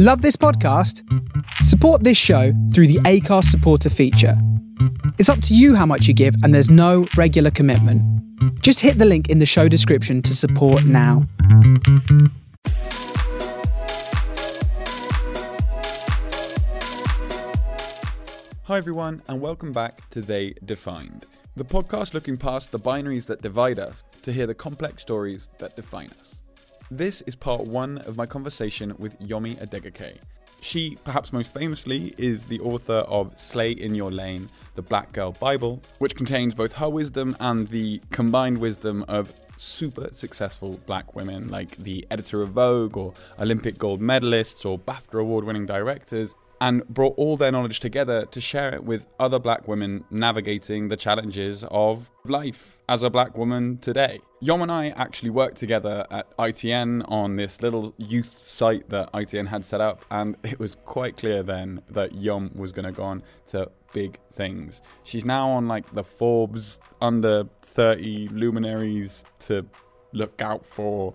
Love this podcast? Support this show through the Acast supporter feature. It's up to you how much you give, and there's no regular commitment. Just hit the link in the show description to support now. Hi, everyone, and welcome back to They Defined, the podcast looking past the binaries that divide us to hear the complex stories that define us. This is part one of my conversation with Yomi Adegoke. She, perhaps most famously, is the author of Slay in Your Lane, the Black Girl Bible, which contains both her wisdom and the combined wisdom of super successful black women like the editor of Vogue or Olympic gold medalists or BAFTA award winning directors and brought all their knowledge together to share it with other black women navigating the challenges of life as a black woman today. Yom and I actually worked together at ITN on this little youth site that ITN had set up, and it was quite clear then that Yom was going to go on to big things. She's now on like the Forbes under 30 luminaries to look out for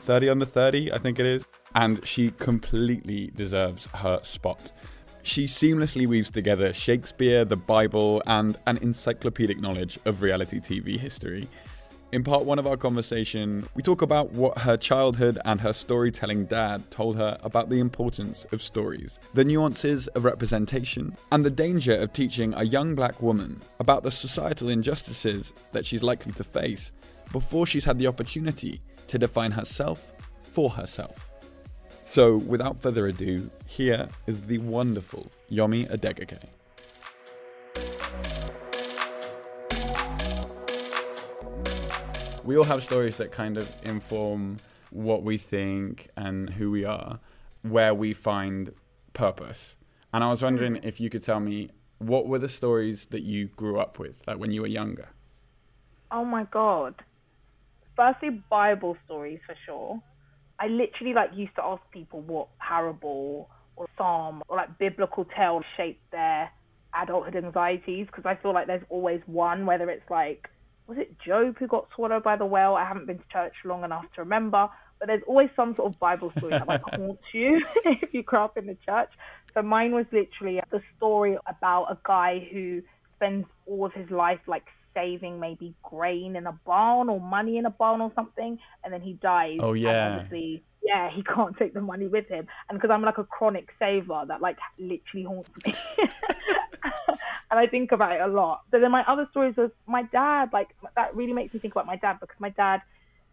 30 under 30, I think it is and she completely deserves her spot. She seamlessly weaves together Shakespeare, the Bible, and an encyclopedic knowledge of reality TV history. In part one of our conversation, we talk about what her childhood and her storytelling dad told her about the importance of stories, the nuances of representation, and the danger of teaching a young black woman about the societal injustices that she's likely to face before she's had the opportunity to define herself for herself. So, without further ado, here is the wonderful Yomi Adegoke. We all have stories that kind of inform what we think and who we are, where we find purpose. And I was wondering if you could tell me what were the stories that you grew up with, like when you were younger? Oh my god. Firstly, Bible stories for sure. I literally like used to ask people what parable or psalm or like biblical tale shaped their adulthood anxieties because I feel like there's always one, whether it's like, was it Job who got swallowed by the whale? I haven't been to church long enough to remember, but there's always some sort of Bible story that like haunts you if you grow up in the church. So mine was literally the story about a guy who spends all of his life like saving maybe grain in a barn or money in a barn or something, and then he dies. Oh yeah. Obviously, yeah, he can't take the money with him, and because I'm like a chronic saver, that like literally haunts me. and I think about it a lot. So then my other stories was my dad. Like that really makes me think about my dad because my dad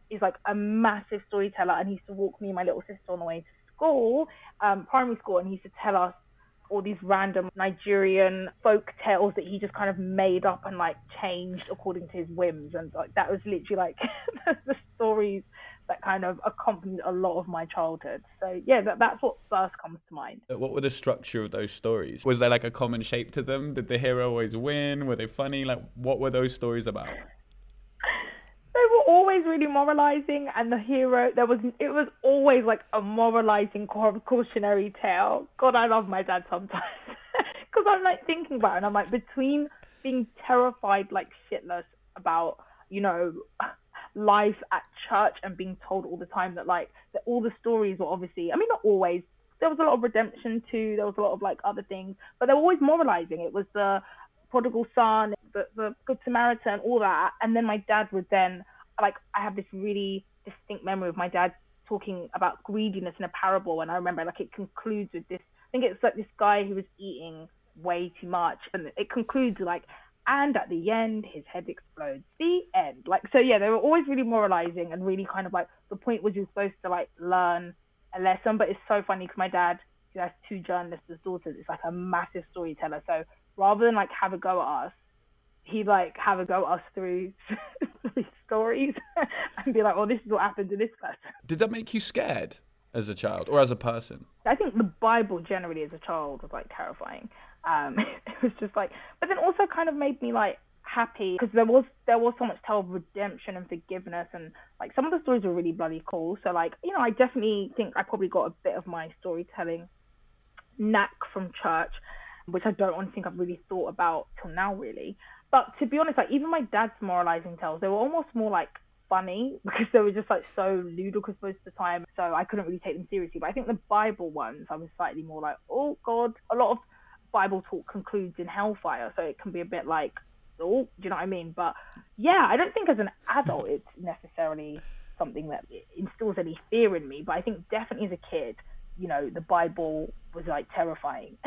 is like a massive storyteller, and he used to walk me and my little sister on the way to school, um, primary school, and he used to tell us all these random Nigerian folk tales that he just kind of made up and like changed according to his whims. And like that was literally like the stories that kind of accompanied a lot of my childhood. So yeah, that, that's what first comes to mind. What were the structure of those stories? Was there like a common shape to them? Did the hero always win? Were they funny? Like what were those stories about? They were always really moralizing and the hero there was it was always like a moralizing cautionary tale. God i love my dad sometimes. Because i'm like thinking about it and i'm like between being terrified like shitless about you know life at church and being told all the time that like that all the stories were obviously i mean not always there was a lot of redemption too there was a lot of like other things but they were always moralizing. It was the prodigal son, the, the Good Samaritan, all that. And then my dad would then, like, I have this really distinct memory of my dad talking about greediness in a parable. And I remember, like, it concludes with this I think it's like this guy who was eating way too much. And it concludes like, and at the end, his head explodes. The end. Like, so yeah, they were always really moralizing and really kind of like, the point was you're supposed to like learn a lesson. But it's so funny because my dad, who has two journalists daughters, is like a massive storyteller. So rather than like have a go at us, he'd like have a go at us through, stories and be like, "Well, this is what happened to this person." Did that make you scared as a child or as a person? I think the Bible generally as a child was like terrifying. Um, it was just like, but then also kind of made me like happy because there was there was so much tale of redemption and forgiveness and like some of the stories were really bloody cool. So like you know I definitely think I probably got a bit of my storytelling knack from church which I don't think I've really thought about till now, really. But to be honest, like even my dad's moralizing tales, they were almost more like funny because they were just like so ludicrous most of the time. So I couldn't really take them seriously. But I think the Bible ones, I was slightly more like, oh God. A lot of Bible talk concludes in hellfire, so it can be a bit like, oh, do you know what I mean? But yeah, I don't think as an adult it's necessarily something that instills any fear in me. But I think definitely as a kid, you know, the Bible was like terrifying.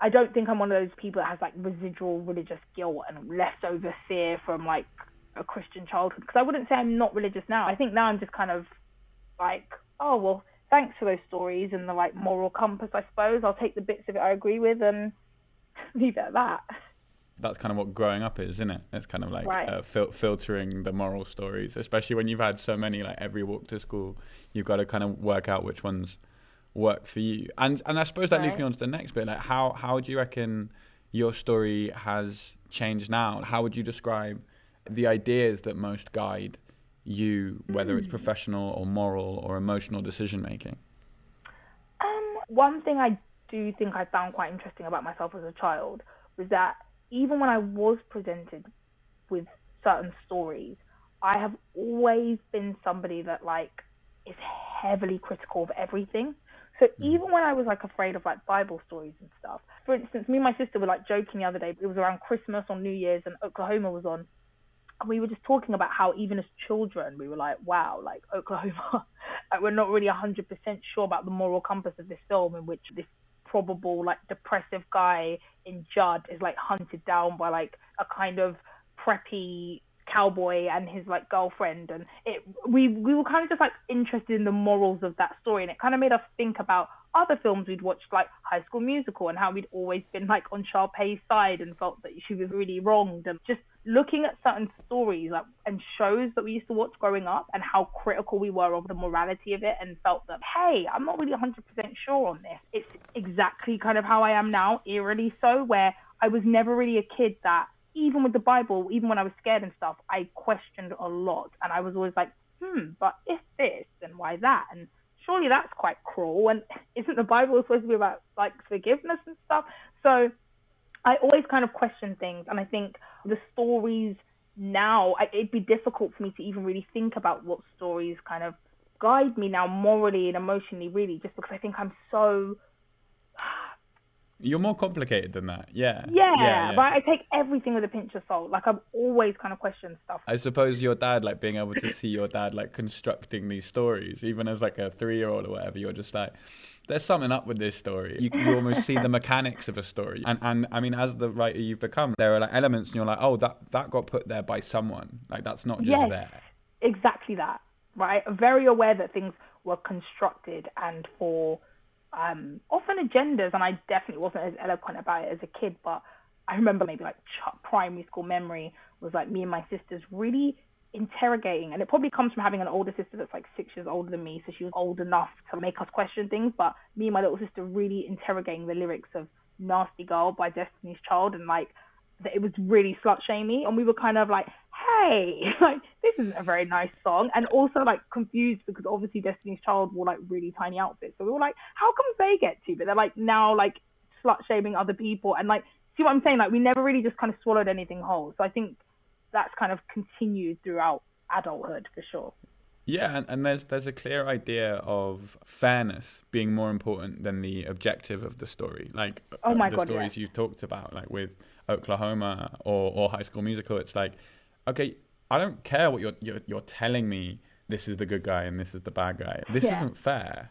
I don't think I'm one of those people that has like residual religious guilt and leftover fear from like a Christian childhood. Because I wouldn't say I'm not religious now. I think now I'm just kind of like, oh well, thanks for those stories and the like moral compass. I suppose I'll take the bits of it I agree with and leave it at that. That's kind of what growing up is, isn't it? It's kind of like right. uh, fil- filtering the moral stories, especially when you've had so many, like every walk to school. You've got to kind of work out which ones work for you. And and I suppose that right. leads me on to the next bit. Like how how do you reckon your story has changed now? How would you describe the ideas that most guide you, whether it's hmm. professional or moral or emotional decision making? Um, one thing I do think I found quite interesting about myself as a child was that even when I was presented with certain stories, I have always been somebody that like is heavily critical of everything. So mm. even when I was like afraid of like Bible stories and stuff, for instance, me and my sister were like joking the other day. It was around Christmas or New Year's, and Oklahoma was on, and we were just talking about how even as children we were like, wow, like Oklahoma, like we're not really hundred percent sure about the moral compass of this film in which this probable like depressive guy in Jud is like hunted down by like a kind of preppy cowboy and his like girlfriend and it we we were kind of just like interested in the morals of that story and it kind of made us think about other films we'd watched like High School Musical and how we'd always been like on Sharpay's side and felt that she was really wronged and just looking at certain stories like and shows that we used to watch growing up and how critical we were of the morality of it and felt that hey I'm not really 100% sure on this. It's exactly kind of how I am now eerily so where I was never really a kid that even with the Bible, even when I was scared and stuff, I questioned a lot. And I was always like, hmm, but if this, then why that? And surely that's quite cruel. And isn't the Bible supposed to be about like forgiveness and stuff? So I always kind of question things. And I think the stories now, it'd be difficult for me to even really think about what stories kind of guide me now morally and emotionally, really, just because I think I'm so you're more complicated than that. Yeah. Yeah, yeah, yeah. I take everything with a pinch of salt. Like I've always kind of questioned stuff. I suppose your dad, like being able to see your dad like constructing these stories, even as like a three year old or whatever, you're just like, there's something up with this story. You, you almost see the mechanics of a story. And and I mean, as the writer you've become, there are like elements and you're like, oh, that that got put there by someone. Like that's not just yes, there. Exactly that. Right. Very aware that things were constructed and for um, often agendas, and I definitely wasn't as eloquent about it as a kid, but I remember maybe like primary school memory was like me and my sisters really interrogating, and it probably comes from having an older sister that's like six years older than me, so she was old enough to make us question things, but me and my little sister really interrogating the lyrics of Nasty Girl by Destiny's Child and like that it was really slut shamey and we were kind of like hey like this isn't a very nice song and also like confused because obviously destiny's child wore like really tiny outfits. So we were like how come they get to? But they're like now like slut shaming other people and like see what i'm saying? Like we never really just kind of swallowed anything whole. So i think that's kind of continued throughout adulthood for sure. Yeah, and, and there's there's a clear idea of fairness being more important than the objective of the story. Like oh uh, my the God, stories yeah. you talked about, like with Oklahoma or, or High School Musical, it's like, okay, I don't care what you're you're, you're telling me. This is the good guy and this is the bad guy. This yeah. isn't fair.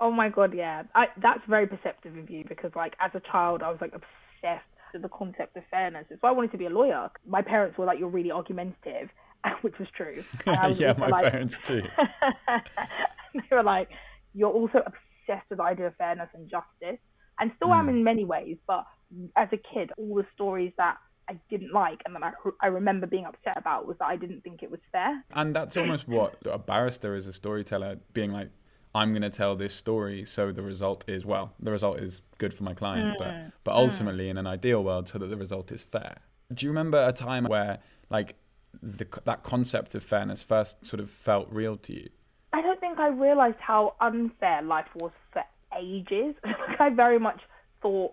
Oh my god, yeah, I, that's very perceptive of you because like as a child, I was like obsessed with the concept of fairness. It's why I wanted to be a lawyer. My parents were like, "You're really argumentative," which was true. Was yeah, my like... parents too. they were like, "You're also obsessed with the idea of fairness and justice," and still mm. am in many ways. But as a kid, all the stories that I didn't like and that I, I remember being upset about was that I didn't think it was fair. And that's almost what a barrister is a storyteller being like, I'm going to tell this story so the result is, well, the result is good for my client, mm. but, but ultimately mm. in an ideal world so that the result is fair. Do you remember a time where like the, that concept of fairness first sort of felt real to you? I don't think I realized how unfair life was for ages. I very much thought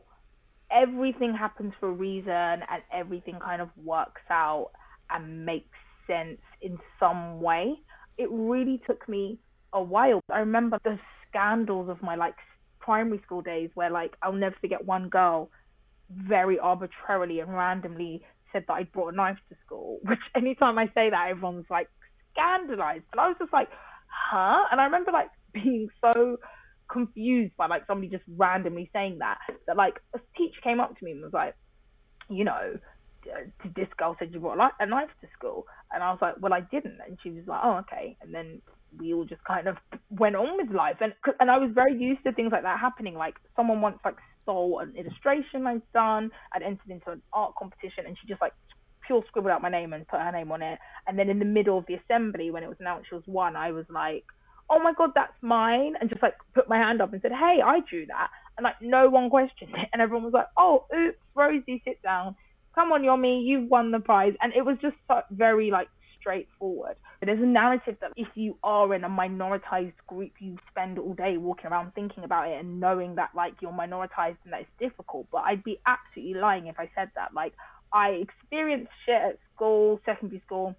everything happens for a reason and everything kind of works out and makes sense in some way. It really took me a while. I remember the scandals of my like primary school days where like I'll never forget one girl very arbitrarily and randomly said that I brought a knife to school, which anytime I say that everyone's like scandalized. And I was just like, huh? And I remember like being so confused by like somebody just randomly saying that that like a teacher came up to me and was like, you know, this girl said you brought a knife to school, and I was like, well, I didn't, and she was like, oh, okay, and then we all just kind of went on with life, and and I was very used to things like that happening. Like someone once like stole an illustration I'd done, I'd entered into an art competition, and she just like pure scribbled out my name and put her name on it, and then in the middle of the assembly when it was announced she was one, I was like oh my god, that's mine, and just like put my hand up and said, hey, I drew that, and like no one questioned it, and everyone was like, oh, oops, Rosie, sit down, come on, Yomi, you've won the prize, and it was just so, very like straightforward. There's a narrative that if you are in a minoritized group, you spend all day walking around thinking about it and knowing that like you're minoritized and that it's difficult. But I'd be absolutely lying if I said that. Like I experienced shit at school, secondary school,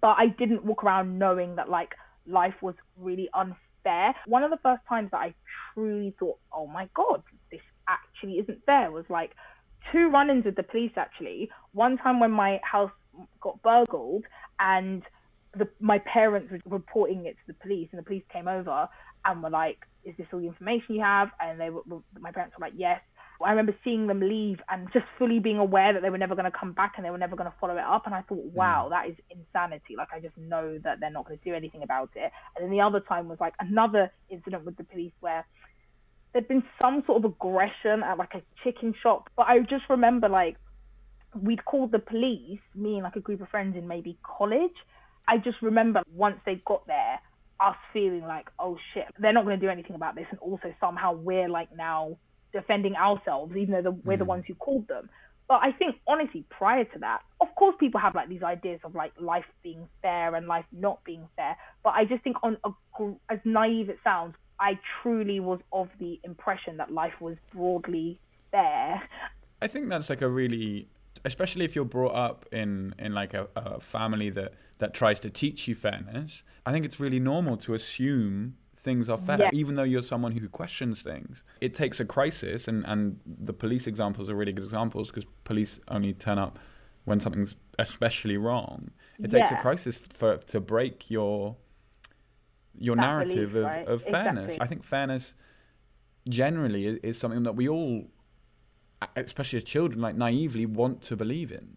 but I didn't walk around knowing that like life was really unfair. One of the first times that I truly thought, oh my God, this actually isn't fair was like two run ins with the police actually. One time when my house got burgled and the, my parents were reporting it to the police and the police came over and were like, is this all the information you have? And they were, my parents were like, yes. I remember seeing them leave and just fully being aware that they were never going to come back and they were never going to follow it up. And I thought, hmm. wow, that is insanity. Like, I just know that they're not going to do anything about it. And then the other time was like another incident with the police where there'd been some sort of aggression at like a chicken shop. But I just remember like we'd called the police, me and like a group of friends in maybe college. I just remember once they got there, us feeling like, oh shit, they're not going to do anything about this. And also somehow we're like now defending ourselves, even though the, we're mm. the hmm. ones who called them. But I think honestly, prior to that, of course, people have like these ideas of like life being fair and life not being fair. But I just think on a, as naive it sounds, I truly was of the impression that life was broadly fair. I think that's like a really especially if you're brought up in in like a, a, family that that tries to teach you fairness i think it's really normal to assume things are fair, yeah. even though you're someone who questions things. It takes a crisis, and, and the police examples are really good examples because police only turn up when something's especially wrong. It yeah. takes a crisis for to break your your that narrative belief, of, right? of fairness. Exactly. I think fairness generally is, is something that we all, especially as children, like naively want to believe in.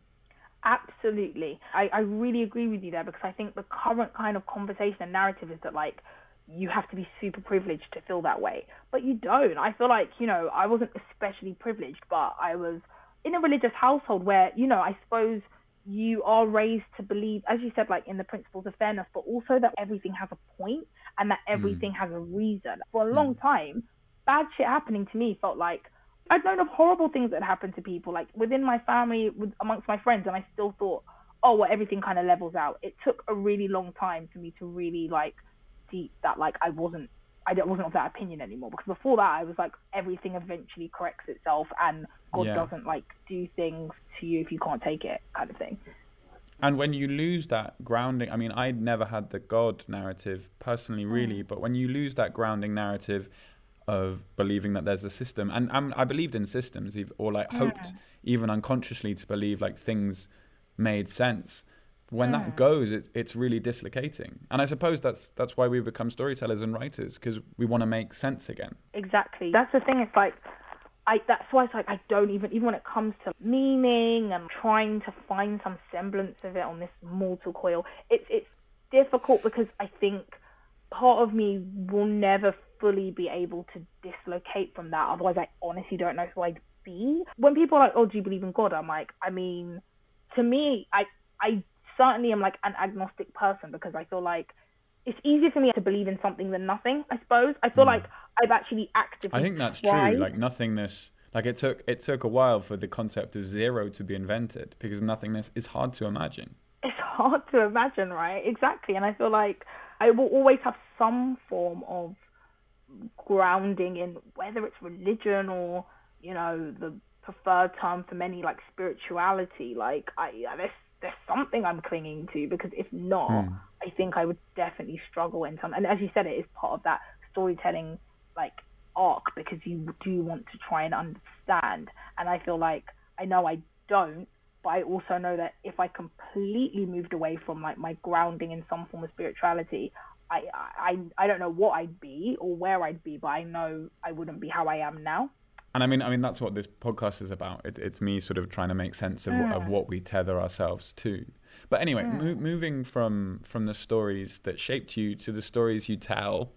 Absolutely. I, I really agree with you there because I think the current kind of conversation and narrative is that like you have to be super privileged to feel that way. But you don't. I feel like, you know, I wasn't especially privileged, but I was in a religious household where, you know, I suppose you are raised to believe, as you said, like in the principles of fairness, but also that everything has a point and that everything mm. has a reason. For a long mm. time, bad shit happening to me felt like I'd known of horrible things that happened to people, like within my family, with, amongst my friends, and I still thought, oh, well, everything kind of levels out. It took a really long time for me to really like deep that like I wasn't I wasn't of that opinion anymore because before that I was like everything eventually corrects itself and God yeah. doesn't like do things to you if you can't take it kind of thing. And when you lose that grounding, I mean, I never had the God narrative personally, mm. really, but when you lose that grounding narrative of believing that there's a system, and, and I believed in systems, or like hoped, even unconsciously, to believe like things made sense when that goes, it, it's really dislocating. And I suppose that's that's why we become storytellers and writers because we want to make sense again. Exactly. That's the thing. It's like I. That's why it's like I don't even even when it comes to meaning and trying to find some semblance of it on this mortal coil. It's it's difficult because I think part of me will never fully be able to dislocate from that. Otherwise, I honestly don't know who I'd be. When people are like, "Oh, do you believe in God?" I'm like, I mean, to me, I I certainly am like an agnostic person because I feel like it's easier for me to believe in something than nothing. I suppose I feel mm. like I've actually actively. I think that's tried. true. Like nothingness. Like it took it took a while for the concept of zero to be invented because nothingness is hard to imagine. It's hard to imagine, right? Exactly, and I feel like I will always have some form of grounding in whether it's religion or you know the preferred term for many like spirituality. Like I, there's there's something I'm clinging to because if not, mm. I think I would definitely struggle in some. And as you said, it is part of that storytelling like arc because you do want to try and understand. And I feel like I know I don't, but I also know that if I completely moved away from like my grounding in some form of spirituality, I I I don't know what I'd be or where I'd be, but I know I wouldn't be how I am now. And I mean, I mean that's what this podcast is about. It, it's me sort of trying to make sense of, mm. of what we tether ourselves to. But anyway, mm. mo- moving from from the stories that shaped you to the stories you tell,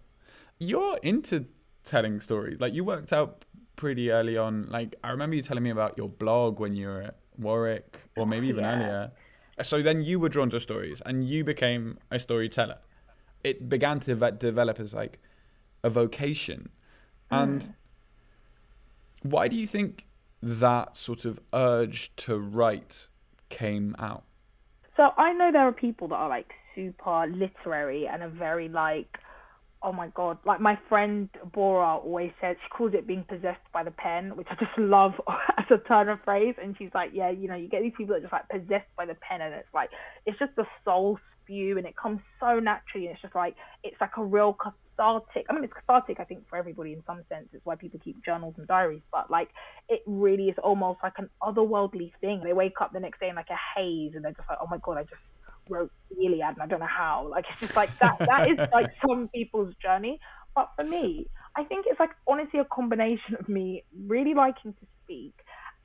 you're into telling stories. Like you worked out pretty early on. Like I remember you telling me about your blog when you were at Warwick, or maybe even yeah. earlier. So then you were drawn to stories, and you became a storyteller. It began to develop as like a vocation, and mm. Why do you think that sort of urge to write came out? So I know there are people that are like super literary and are very like oh my god, like my friend Bora always says, she calls it being possessed by the pen, which I just love as a turn of phrase. And she's like, yeah, you know, you get these people that are just like possessed by the pen, and it's like it's just the soul spew, and it comes so naturally, and it's just like it's like a real cathartic. I mean, it's cathartic, I think, for everybody in some sense. It's why people keep journals and diaries, but like it really is almost like an otherworldly thing. They wake up the next day in like a haze, and they're just like, oh my god, I just wrote the Iliad and I don't know how. Like it's just like that that is like some people's journey. But for me, I think it's like honestly a combination of me really liking to speak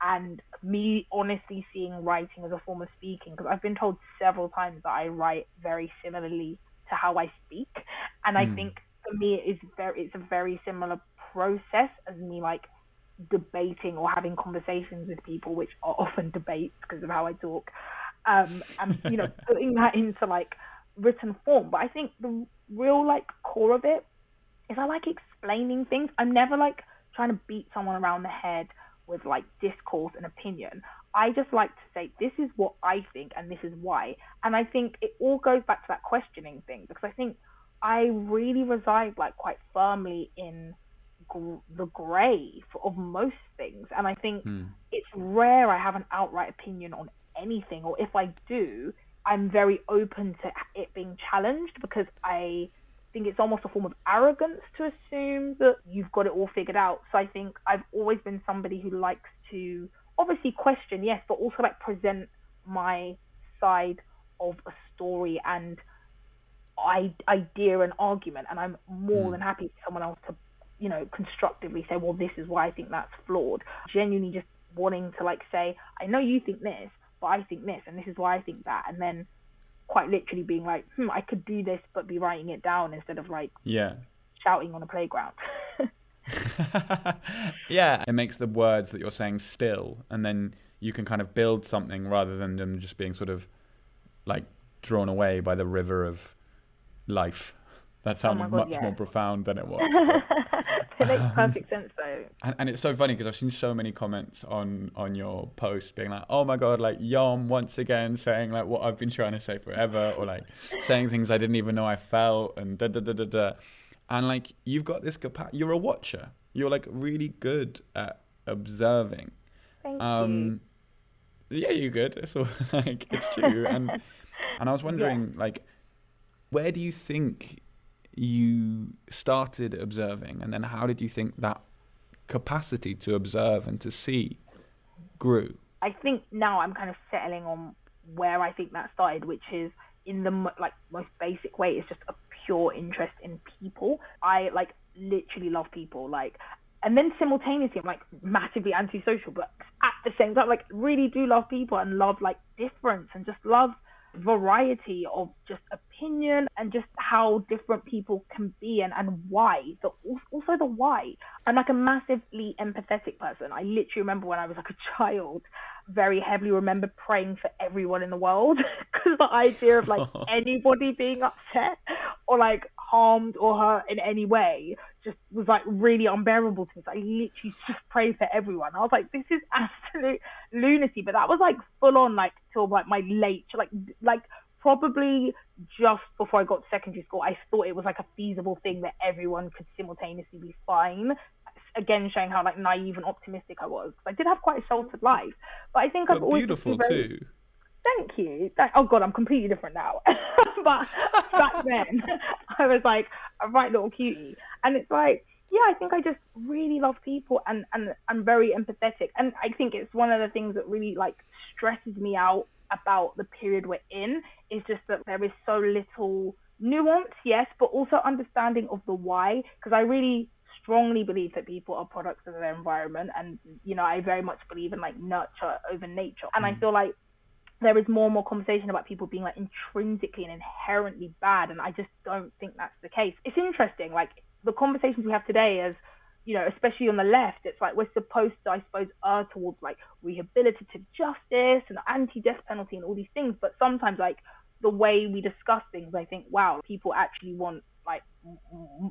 and me honestly seeing writing as a form of speaking because I've been told several times that I write very similarly to how I speak and mm. I hmm. think for me it is very it's a very similar process as me like debating or having conversations with people which are often debates because of how I talk um, and you know putting that into like written form. But I think the real like core of it is I like explaining things. I'm never like trying to beat someone around the head with like discourse and opinion. I just like to say this is what I think and this is why. And I think it all goes back to that questioning thing because I think I really reside like quite firmly in gr- the grey of most things, and I think hmm. it's rare I have an outright opinion on anything, or if I do, I'm very open to it being challenged because I think it's almost a form of arrogance to assume that you've got it all figured out. So I think I've always been somebody who likes to obviously question, yes, but also like present my side of a story and idea and argument. And I'm more mm. than happy for someone else to, you know, constructively say, well, this is why I think that's flawed. Genuinely just wanting to like say, I know you think this, but I think this, and this is why I think that, and then quite literally being like, hmm, I could do this, but be writing it down instead of like yeah shouting on a playground. yeah, it makes the words that you're saying still, and then you can kind of build something rather than them just being sort of like drawn away by the river of life. That sounded oh God, much yeah. more profound than it was. it makes perfect sense though. And, and it's so funny because I've seen so many comments on on your post being like, "Oh my God, like Yom once again saying like what I've been trying to say forever, or like saying things I didn't even know I felt, and da da da da da." And like you've got this capacity. You're a watcher. You're like really good at observing. Thank um, you. Yeah, you're good. It's all like it's true. and and I was wondering yeah. like, where do you think you started observing, and then how did you think that capacity to observe and to see grew? I think now I'm kind of settling on where I think that started, which is in the like most basic way. It's just a pure interest in people. I like literally love people. Like and then simultaneously I'm like massively antisocial, but at the same time like really do love people and love like difference and just love variety of just opinion and just how different people can be and, and why. The, also the why. I'm like a massively empathetic person. I literally remember when I was like a child, very heavily remember praying for everyone in the world because the idea of like anybody being upset or like harmed or hurt in any way just was like really unbearable to me. So I literally just prayed for everyone. I was like, this is absolute lunacy. But that was like full on like till like my late like like probably just before I got to secondary school, I thought it was like a feasible thing that everyone could simultaneously be fine. Again, showing how like naive and optimistic I was. I did have quite a sheltered life, but I think but I've always beautiful very... too. thank you. Oh God, I'm completely different now. but back then, I was like a right little cutie, and it's like, yeah, I think I just really love people, and and I'm very empathetic, and I think it's one of the things that really like stresses me out about the period we're in is just that there is so little nuance, yes, but also understanding of the why, because I really strongly believe that people are products of their environment and you know i very much believe in like nurture over nature and mm. i feel like there is more and more conversation about people being like intrinsically and inherently bad and i just don't think that's the case it's interesting like the conversations we have today as you know especially on the left it's like we're supposed to i suppose err towards like rehabilitative justice and anti-death penalty and all these things but sometimes like the way we discuss things i think wow people actually want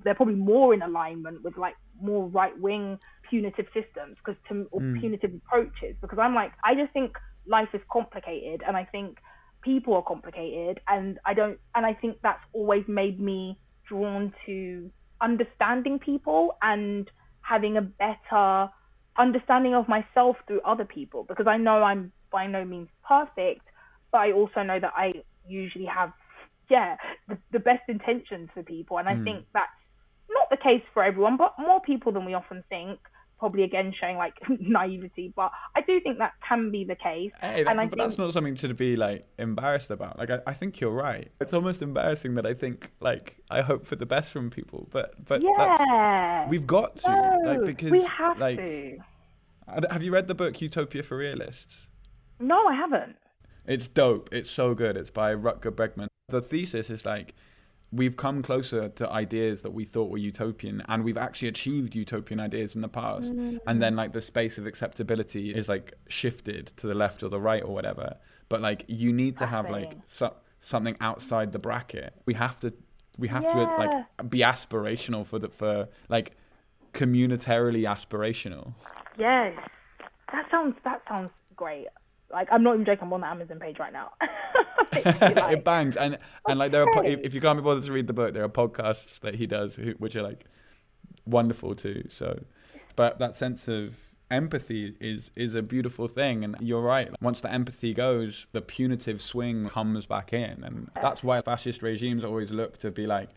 they're probably more in alignment with like more right wing punitive systems because to or mm. punitive approaches because i'm like i just think life is complicated and I think people are complicated and I don't and I think that's always made me drawn to understanding people and having a better understanding of myself through other people because I know I'm by no means perfect, but I also know that I usually have yeah, the, the best intentions for people and I mm. think that's not the case for everyone, but more people than we often think probably again showing like naivety, but I do think that can be the case. Hey, that, and I but think... that's not something to be like embarrassed about. Like I, I think you're right. It's almost embarrassing that I think like I hope for the best from people, but but yeah. that's we've got to no, like because we have like to. have you read the book Utopia for Realists? No, I haven't. It's dope. It's so good. It's by Rutger Bregman. The thesis is like we've come closer to ideas that we thought were utopian and we've actually achieved utopian ideas in the past mm-hmm. and then like the space of acceptability is like shifted to the left or the right or whatever but like you need to have like so- something outside the bracket we have to we have yeah. to like be aspirational for the for like communitarily aspirational yes that sounds that sounds great like I'm not even joking. I'm on the Amazon page right now. it bangs, and and like there are okay. if you can't be bothered to read the book, there are podcasts that he does which are like wonderful too. So, but that sense of empathy is is a beautiful thing and you're right once the empathy goes the punitive swing comes back in and that's why fascist regimes always look to be like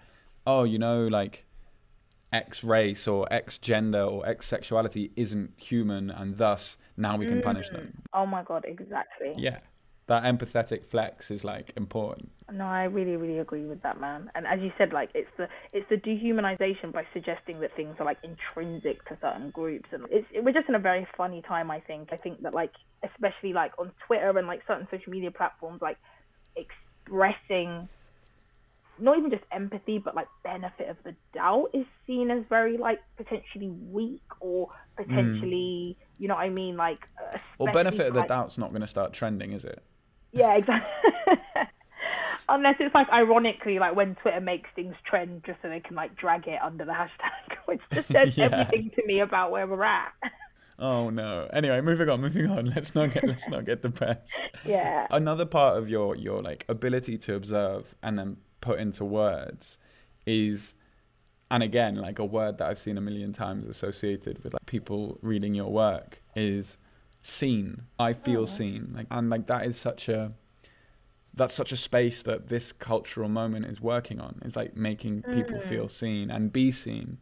oh you know like X race or X gender or X sexuality isn't human, and thus now we can punish them. Mm. Oh my god, exactly. Yeah, that empathetic flex is like important. No, I really, really agree with that, man. And as you said, like it's the it's the dehumanization by suggesting that things are like intrinsic to certain groups, and it's we're just in a very funny time. I think. I think that like especially like on Twitter and like certain social media platforms, like expressing not even just empathy, but like benefit of the doubt is seen as very like potentially weak or potentially, mm. you know what I mean? Like, well, benefit of the doubt's not going to start trending, is it? Yeah, exactly. Unless it's like ironically, like when Twitter makes things trend just so they can like drag it under the hashtag, which just says yeah. everything to me about where we're at. Oh no. Anyway, moving on, moving on. Let's not get let's not get depressed. Yeah. Another part of your your like ability to observe and then put into words is and again like a word that i've seen a million times associated with like people reading your work is seen i feel oh. seen like and like that is such a that's such a space that this cultural moment is working on it's like making people mm. feel seen and be seen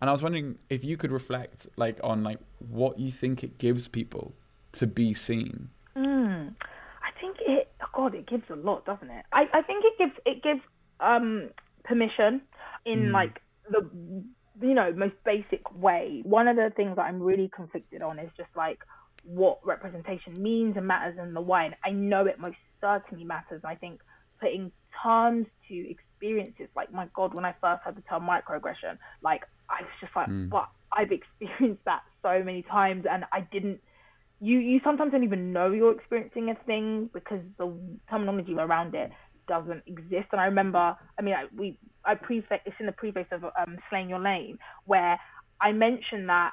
and i was wondering if you could reflect like on like what you think it gives people to be seen mm. i think it oh god it gives a lot doesn't it i, I think it gives it gives um, permission in mm. like the you know most basic way. One of the things that I'm really conflicted on is just like what representation means and matters and the why. And I know it most certainly matters. I think putting terms to experiences, like my God, when I first heard the term microaggression, like I was just like, mm. but I've experienced that so many times and I didn't you you sometimes don't even know you're experiencing a thing because the terminology around it doesn't exist. And I remember, I mean, I, we I prefix it's in the preface of um, Slay in Your Lane where I mentioned that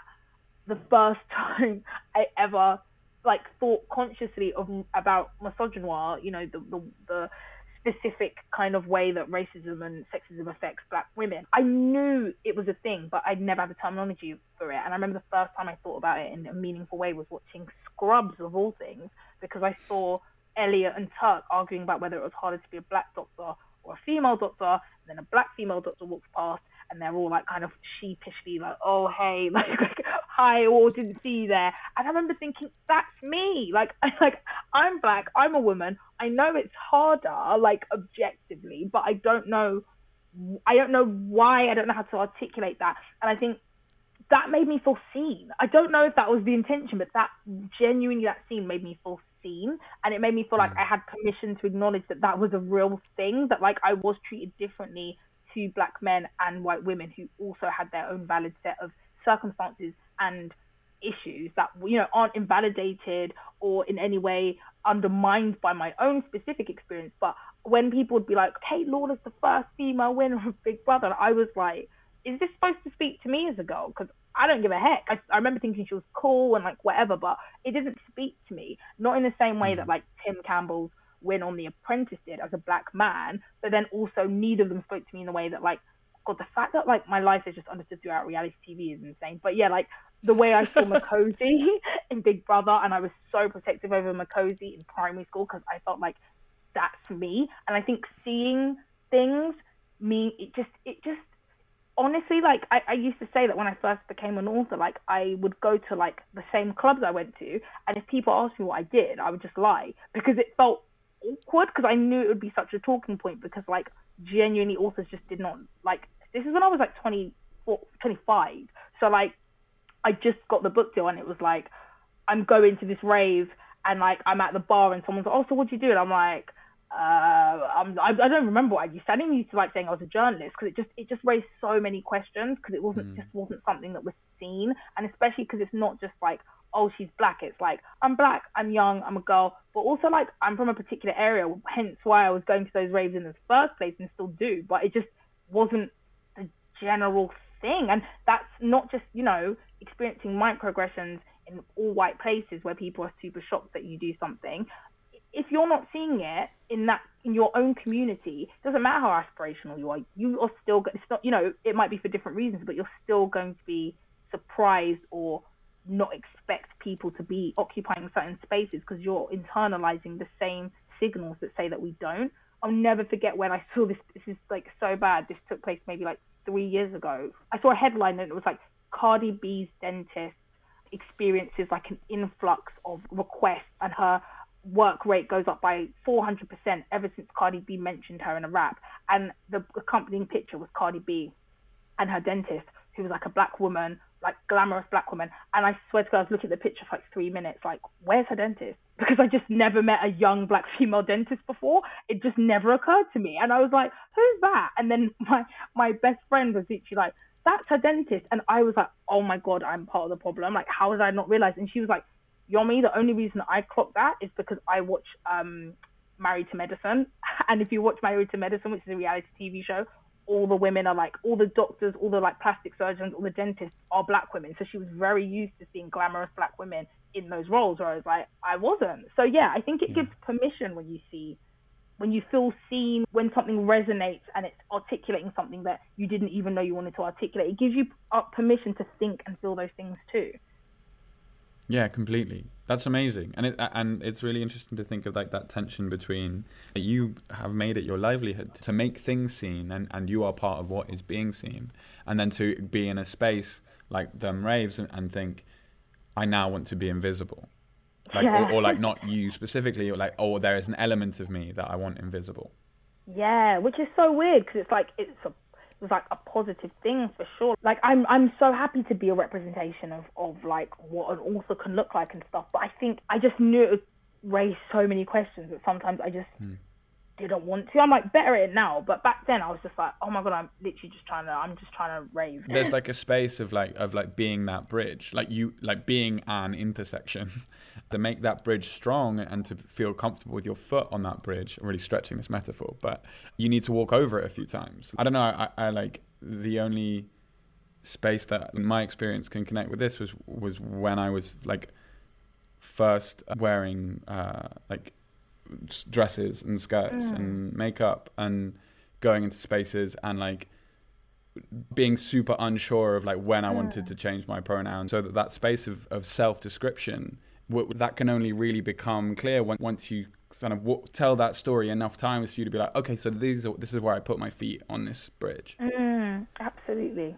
the first time I ever like thought consciously of about misogynoir, you know, the the, the specific kind of way that racism and sexism affects black women. I knew it was a thing, but I'd never had the terminology for it. And I remember the first time I thought about it in a meaningful way was watching Scrubs of all things, because I saw Elliot and Turk arguing about whether it was harder to be a black doctor or a female doctor. And then a black female doctor walks past, and they're all like kind of sheepishly like, "Oh hey, like, like hi, or didn't see you there." And I remember thinking, "That's me. Like, I, like I'm black. I'm a woman. I know it's harder, like objectively, but I don't know." I don't know why. I don't know how to articulate that. And I think that made me feel seen. I don't know if that was the intention, but that genuinely that scene made me feel seen, and it made me feel like mm. I had permission to acknowledge that that was a real thing. That like I was treated differently to black men and white women who also had their own valid set of circumstances and issues that you know aren't invalidated or in any way undermined by my own specific experience. But when people would be like, "Kate Lawler's the first female winner of Big Brother," I was like, "Is this supposed to speak to me as a girl?" Because I don't give a heck. I, I remember thinking she was cool and like whatever, but it didn't speak to me. Not in the same way that mm. like Tim Campbell's win on The Apprentice did as a black man, but then also neither of them spoke to me in the way that like God, the fact that like my life is just understood throughout reality TV is insane. But yeah, like the way I saw Makosi in Big Brother, and I was so protective over Makosi in primary school because I felt like that's me. And I think seeing things mean it just it just honestly like I, I used to say that when I first became an author, like I would go to like the same clubs I went to, and if people asked me what I did, I would just lie because it felt awkward because I knew it would be such a talking point because like genuinely authors just did not like this is when I was like 24, 25. So like I just got the book deal and it was like I'm going to this rave and like I'm at the bar and someone's like, oh, so what do you do? And I'm like, uh, I'm, I, I don't remember what I used to. I didn't used to like saying I was a journalist because it just it just raised so many questions because it wasn't mm. just wasn't something that was seen and especially because it's not just like oh she's black. It's like I'm black, I'm young, I'm a girl, but also like I'm from a particular area. Hence why I was going to those raves in the first place and still do. But it just wasn't the general thing, and that's not just you know experiencing microaggressions in all white places where people are super shocked that you do something. If you're not seeing it in that in your own community, it doesn't matter how aspirational you are, you are still it's not you know it might be for different reasons, but you're still going to be surprised or not expect people to be occupying certain spaces because you're internalizing the same signals that say that we don't. I'll never forget when I saw this. This is like so bad. This took place maybe like three years ago. I saw a headline and it was like Cardi B's dentist experiences like an influx of requests and her work rate goes up by 400% ever since Cardi B mentioned her in a rap. And the accompanying picture was Cardi B and her dentist, who was like a black woman, like glamorous black woman. And I swear to God, I was looking at the picture for like three minutes, like, where's her dentist? Because I just never met a young black female dentist before. It just never occurred to me. And I was like, who's that? And then my, my best friend was literally like, that's her dentist. And I was like, oh my God, I'm part of the problem. Like, how did I not realize? And she was like, Yomi, the only reason I clocked that is because I watch um, Married to Medicine. And if you watch Married to Medicine, which is a reality TV show, all the women are like, all the doctors, all the like plastic surgeons, all the dentists are black women. So she was very used to seeing glamorous black women in those roles, whereas like I wasn't. So yeah, I think it yeah. gives permission when you see when you feel seen, when something resonates and it's articulating something that you didn't even know you wanted to articulate, it gives you uh, permission to think and feel those things too. Yeah, completely. That's amazing, and it and it's really interesting to think of like that tension between you have made it your livelihood to make things seen, and and you are part of what is being seen, and then to be in a space like them raves and, and think, I now want to be invisible. Like yeah. or, or, like not you specifically or like oh there is an element of me that i want invisible. Yeah which is so weird because it's like it's a it's like a positive thing for sure. Like i'm i'm so happy to be a representation of of like what an author can look like and stuff but i think i just knew it would raise so many questions that sometimes i just hmm didn't want to. I'm like better at it now, but back then I was just like, oh my god, I'm literally just trying to, I'm just trying to rave. There's like a space of like of like being that bridge, like you like being an intersection, to make that bridge strong and to feel comfortable with your foot on that bridge. I'm really stretching this metaphor, but you need to walk over it a few times. I don't know. I, I like the only space that my experience can connect with this was was when I was like first wearing uh, like dresses and skirts mm. and makeup and going into spaces and like being super unsure of like when I wanted to change my pronoun so that that space of, of self description that can only really become clear when, once you kind of w- tell that story enough times for you to be like, okay, so these are, this is where I put my feet on this bridge. Mm, absolutely,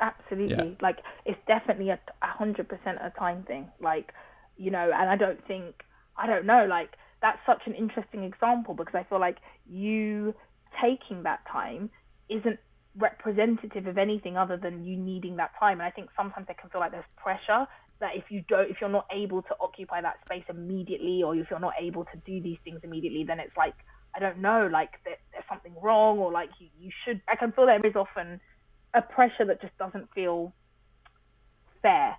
absolutely. Yeah. Like it's definitely a a hundred percent a time thing. Like you know, and I don't think I don't know. Like that's such an interesting example because I feel like you taking that time isn't representative of anything other than you needing that time. And I think sometimes I can feel like there's pressure that if you don't, if you're not able to occupy that space immediately, or if you're not able to do these things immediately, then it's like I don't know, like there, there's something wrong, or like you, you should. I can feel there is often a pressure that just doesn't feel fair.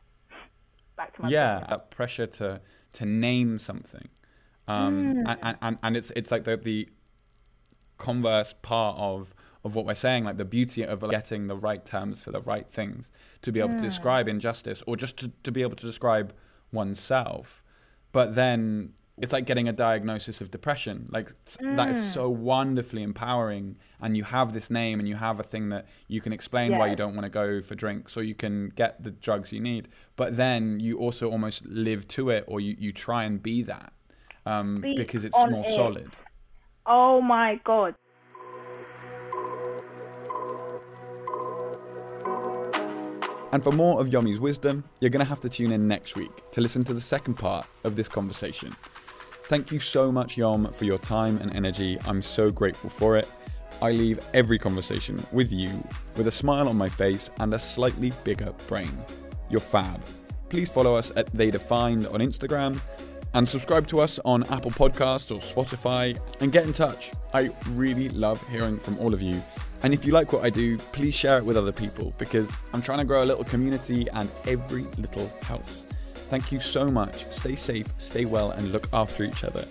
Back to my yeah, that pressure to to name something, um, hmm. and, and and it's it's like the the converse part of of what we're saying, like the beauty of getting the right terms for the right things to be able to hmm. describe injustice, or just to, to be able to describe oneself. But then it's like getting a diagnosis of depression. Like s- that is so hmm. wonderfully empowering, and you have this name, and you have a thing that you can explain why you don't want to go for drinks, or you can get the drugs you need. But then you also almost live to it, or you, you try and be that um, Speak because it's more it. solid. Oh my god. And for more of Yomi's wisdom, you're going to have to tune in next week to listen to the second part of this conversation. Thank you so much, Yom, for your time and energy. I'm so grateful for it. I leave every conversation with you with a smile on my face and a slightly bigger brain. You're fab. Please follow us at They Defined on Instagram and subscribe to us on Apple Podcasts or Spotify and get in touch. I really love hearing from all of you. And if you like what I do, please share it with other people because I'm trying to grow a little community and every little helps. Thank you so much. Stay safe, stay well, and look after each other.